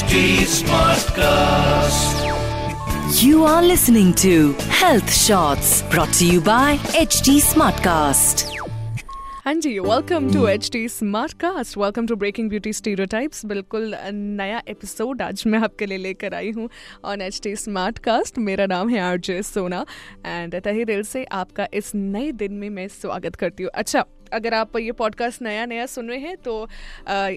HD Smartcast. You are listening to Health Shots brought to you by HT Smartcast. हाँ जी welcome to H T Smartcast welcome to breaking beauty stereotypes बिल्कुल नया episode आज मैं आपके लिए लेकर आई हूँ on H T smart cast मेरा नाम है आरजे सोना एंड तही दिल से आपका इस नए दिन में मैं स्वागत करती हूँ अच्छा अगर आप ये पॉडकास्ट नया नया सुन रहे हैं तो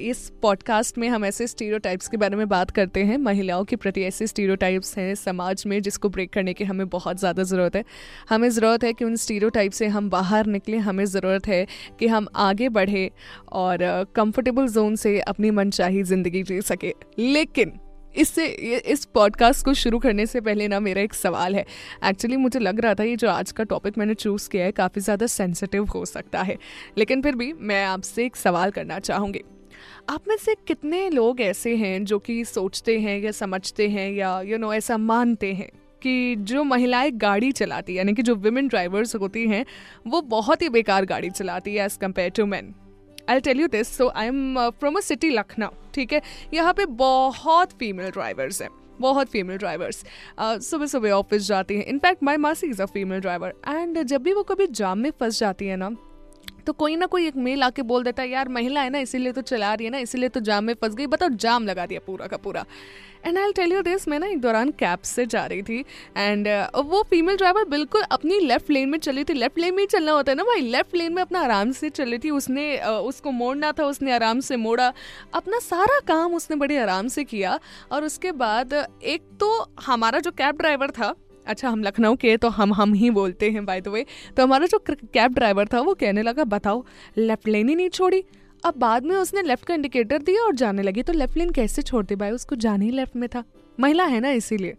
इस पॉडकास्ट में हम ऐसे स्टीरियोटाइप्स के बारे में बात करते हैं। महिलाओं के प्रति ऐसे स्टीरियोटाइप्स हैं समाज में जिसको ब्रेक करने की हमें बहुत ज़्यादा ज़रूरत है। हमें ज़रूरत है कि उन स्टीरियोटाइप से हम बाहर निकलें। हमें ज़रूरत है कि हम आगे बढ़ें और कंफर्टेबल जोन से अपनी मनचाही ज़िंदगी जी सके। लेकिन इससे इस पॉडकास्ट को शुरू करने से पहले ना मेरा एक सवाल है। एक्चुअली मुझे लग रहा था ये जो आज का टॉपिक मैंने चूज़ किया है काफ़ी ज़्यादा सेंसिटिव हो सकता है। लेकिन फिर भी मैं आपसे एक सवाल करना चाहूँगी। आप में से कितने लोग ऐसे हैं जो कि सोचते हैं या समझते हैं या यू you नो know, ऐसा मानते हैं कि जो महिलाएँ गाड़ी चलाती यानी कि जो विमेन ड्राइवर्स होती हैं वो बहुत ही बेकार गाड़ी चलाती है as compare to man I tell you this so I am from a city Lucknow ठीक है? यहाँ पे बहुत फीमेल ड्राइवर्स हैं, बहुत फीमेल ड्राइवर्स सुबह सुबह ऑफ़िस जाती हैं। In fact my masi is a female driver and जब भी वो कभी जाम में फंस जाती है ना तो कोई ना कोई एक मेल आके बोल देता है यार महिला है ना इसीलिए तो चला रही है ना इसीलिए तो जाम में फंस गई बताओ जाम लगा दिया पूरा का पूरा. And I tell you this मैं ना एक दौरान कैब से जा रही थी एंड uh, वो फीमेल ड्राइवर बिल्कुल अपनी लेफ़्ट लेन में चली थी लेफ़्ट लेन में ही चलना होता है ना भाई लेफ़्ट लेन में अपना आराम से चली थी उसने uh, उसको मोड़ना था उसने आराम से मोड़ा अपना सारा काम उसने बड़े आराम से किया और उसके बाद एक तो हमारा जो कैब ड्राइवर था अच्छा हम लखनऊ के तो हम हम ही बोलते हैं बाय द वे तो हमारा जो कैब ड्राइवर था, वो कहने लगा, बताओ लेफ़्ट लेन ही नहीं छोड़ी? अब बाद में उसने लेफ़्ट का इंडिकेटर दिया और जाने लगी तो लेफ़्ट लेन कैसे छोड़ते भाई? उसको जाने ही लेफ़्ट में था. महिला है ना इसीलिए।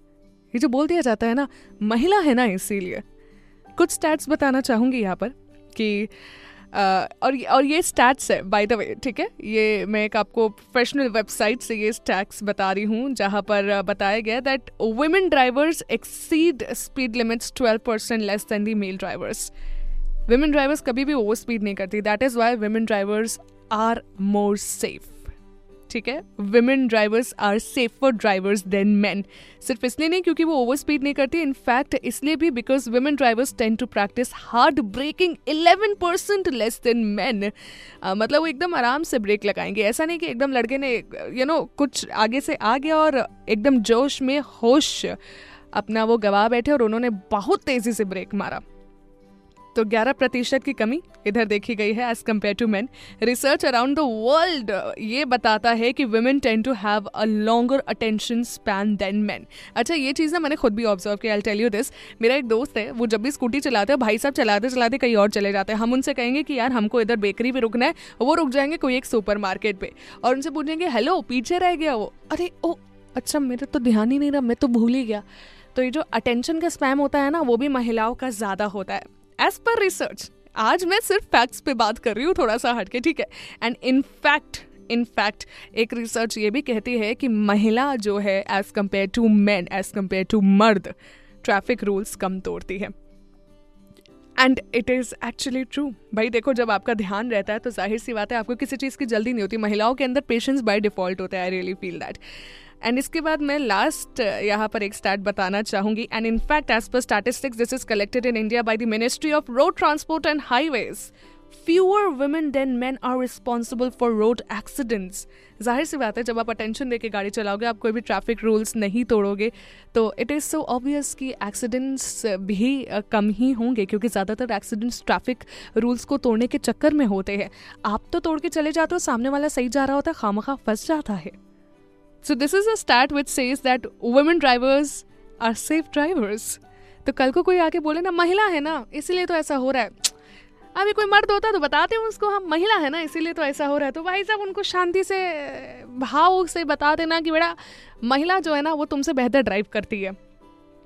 ये जो बोल दिया जाता है ना, महिला है ना इसीलिए। कुछ स्टैट्स बताना चाहूँगी यहाँ पर कि और और ये स्टैट्स है बाय द वे ठीक है? ये मैं एक आपको प्रोफेशनल वेबसाइट से ये स्टैट्स बता रही हूँ, जहाँ पर बताया गया that women drivers exceed speed limits twelve percent less than the male drivers women drivers कभी भी ओवर स्पीड नहीं करती that is why women drivers are more safe ठीक है? Women drivers are safer drivers than man सिर्फ़ इसलिए नहीं क्योंकि वो ओवर स्पीड नहीं करती। इनफैक्ट इसलिए भी because women drivers tend to practice hard braking eleven percent less than man मतलब वो एकदम आराम से ब्रेक लगाएँगे। ऐसा नहीं कि एकदम लड़के ने यू you नो know, कुछ आगे से आ गया और एकदम जोश में होश अपना वो गवा बैठे और उन्होंने बहुत तेज़ी से ब्रेक मारा। तो 11 प्रतिशत की कमी इधर देखी गई है as compare to man research around the world ये बताता है कि women tend to have a longer attention span than man अच्छा ये चीज़ ना मैंने खुद भी ऑब्ज़र्व किया आई टेल यू दिस मेरा एक दोस्त है, वो जब भी स्कूटी चलाते हैं, भाई साहब चलाते चलाते कहीं और चले जाते हैं, हम उनसे कहेंगे कि यार हमको इधर बेकरी पे रुकना है, वो रुक जाएँगे कोई एक सुपर मार्केट पे और उनसे पूछेंगे हेलो पीछे रह गया वो? अरे, ओ अच्छा मेरा तो ध्यान ही नहीं रहा, मैं तो भूल ही गया. तो ये जो अटेंशन का स्पैम होता है ना, वो भी महिलाओं का ज़्यादा होता है। एज पर रिसर्च आज मैं सिर्फ़ फैक्ट्स पे बात कर रही हूँ, थोड़ा सा हटके, ठीक है? And in fact in fact एक रिसर्च ये भी कहती है कि महिला जो है as compare to man as compare to मर्द ट्रैफ़िक रूल्स कम तोड़ती है। And it is actually true भाई देखो, जब आपका ध्यान रहता है तो ज़ाहिर सी बात है, आपको किसी चीज़ की जल्दी नहीं होती। महिलाओं के अंदर पेशेंस बाय डिफ़ॉल्ट होता है I really feel that and इसके बाद मैं लास्ट यहाँ पर एक स्टैट बताना चाहूँगी। And in fact as per statistics this is collected in India by the ministry of road transport and highways fewer women than man are responsible for road accidents ज़ाहिर सी बात है, जब आप अटेंशन दे के गाड़ी चलाओगे, आप कोई भी ट्रैफ़िक रूल्स नहीं तोड़ोगे तो इट इज़ सो ऑब्वियस कि एक्सीडेंट्स भी कम ही होंगे, क्योंकि ज़्यादातर एक्सीडेंट्स ट्रैफ़िक रूल्स को तोड़ने के चक्कर में होते हैं। आप तो तोड़ के चले जाते हो, सामने वाला सही जा रहा होता है, खामखा फंस जाता है। So this is a stat which says that women drivers are safe drivers तो कल को कोई आके बोले ना, महिला है ना, इसीलिए तो ऐसा हो रहा है। अभी कोई मर्द होता तो बताते हैं उसको, हम महिला है ना, इसीलिए तो ऐसा हो रहा है। तो भाई साहब, उनको शांति से, भाव से बता देना कि बेटा, महिला जो है ना, वो तुमसे बेहतर ड्राइव करती है।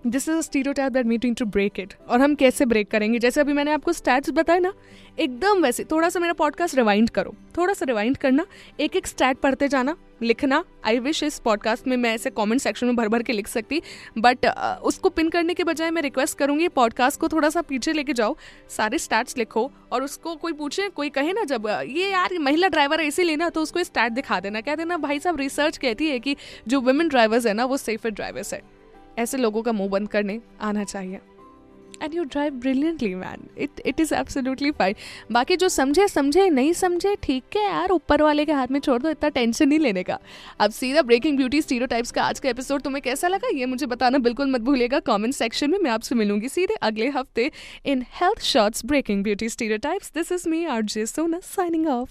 This is stereotype that meeting to break it और हम कैसे ब्रेक करेंगे? जैसे अभी मैंने आपको स्टैट्स बताए ना एकदम वैसे थोड़ा सा मेरा पॉडकास्ट रिवाइंड करो। थोड़ा सा रिवाइंड करना एक एक स्टैट पढ़ते जाना लिखना। आई विश इस पॉडकास्ट में मैं ऐसे कमेंट सेक्शन में भर भर के लिख सकती बट uh, उसको पिन करने के बजाय मैं रिक्वेस्ट करूँगी पॉडकास्ट को थोड़ा सा पीछे लेके जाओ सारे स्टैट्स लिखो और उसको कोई पूछे कोई कहे ना जब ये यार महिला ड्राइवर ऐसे लेना तो उसको स्टैट दिखा देना। कह देना भाई साहब रिसर्च कहती है कि जो वुमेन ड्राइवर्स है ना वो सेफर ड्राइवर्स है। ऐसे लोगों का मुँह बंद करने आना चाहिए। And you drive brilliantly man it it is absolutely fine बाकी जो समझे समझे, नहीं समझे, ठीक है यार, ऊपर वाले के हाथ में छोड़ दो, इतना टेंशन नहीं लेने का। अब सीधा ब्रेकिंग ब्यूटी स्टीरो टाइप्स का आज का एपिसोड तुम्हें कैसा लगा, ये मुझे बताना बिल्कुल मत भूलिएगा। कॉमेंट सेक्शन में मैं आपसे मिलूँगी सीधे अगले हफ़्ते in health shorts breaking beauty stereotypes this is me R J Sona signing off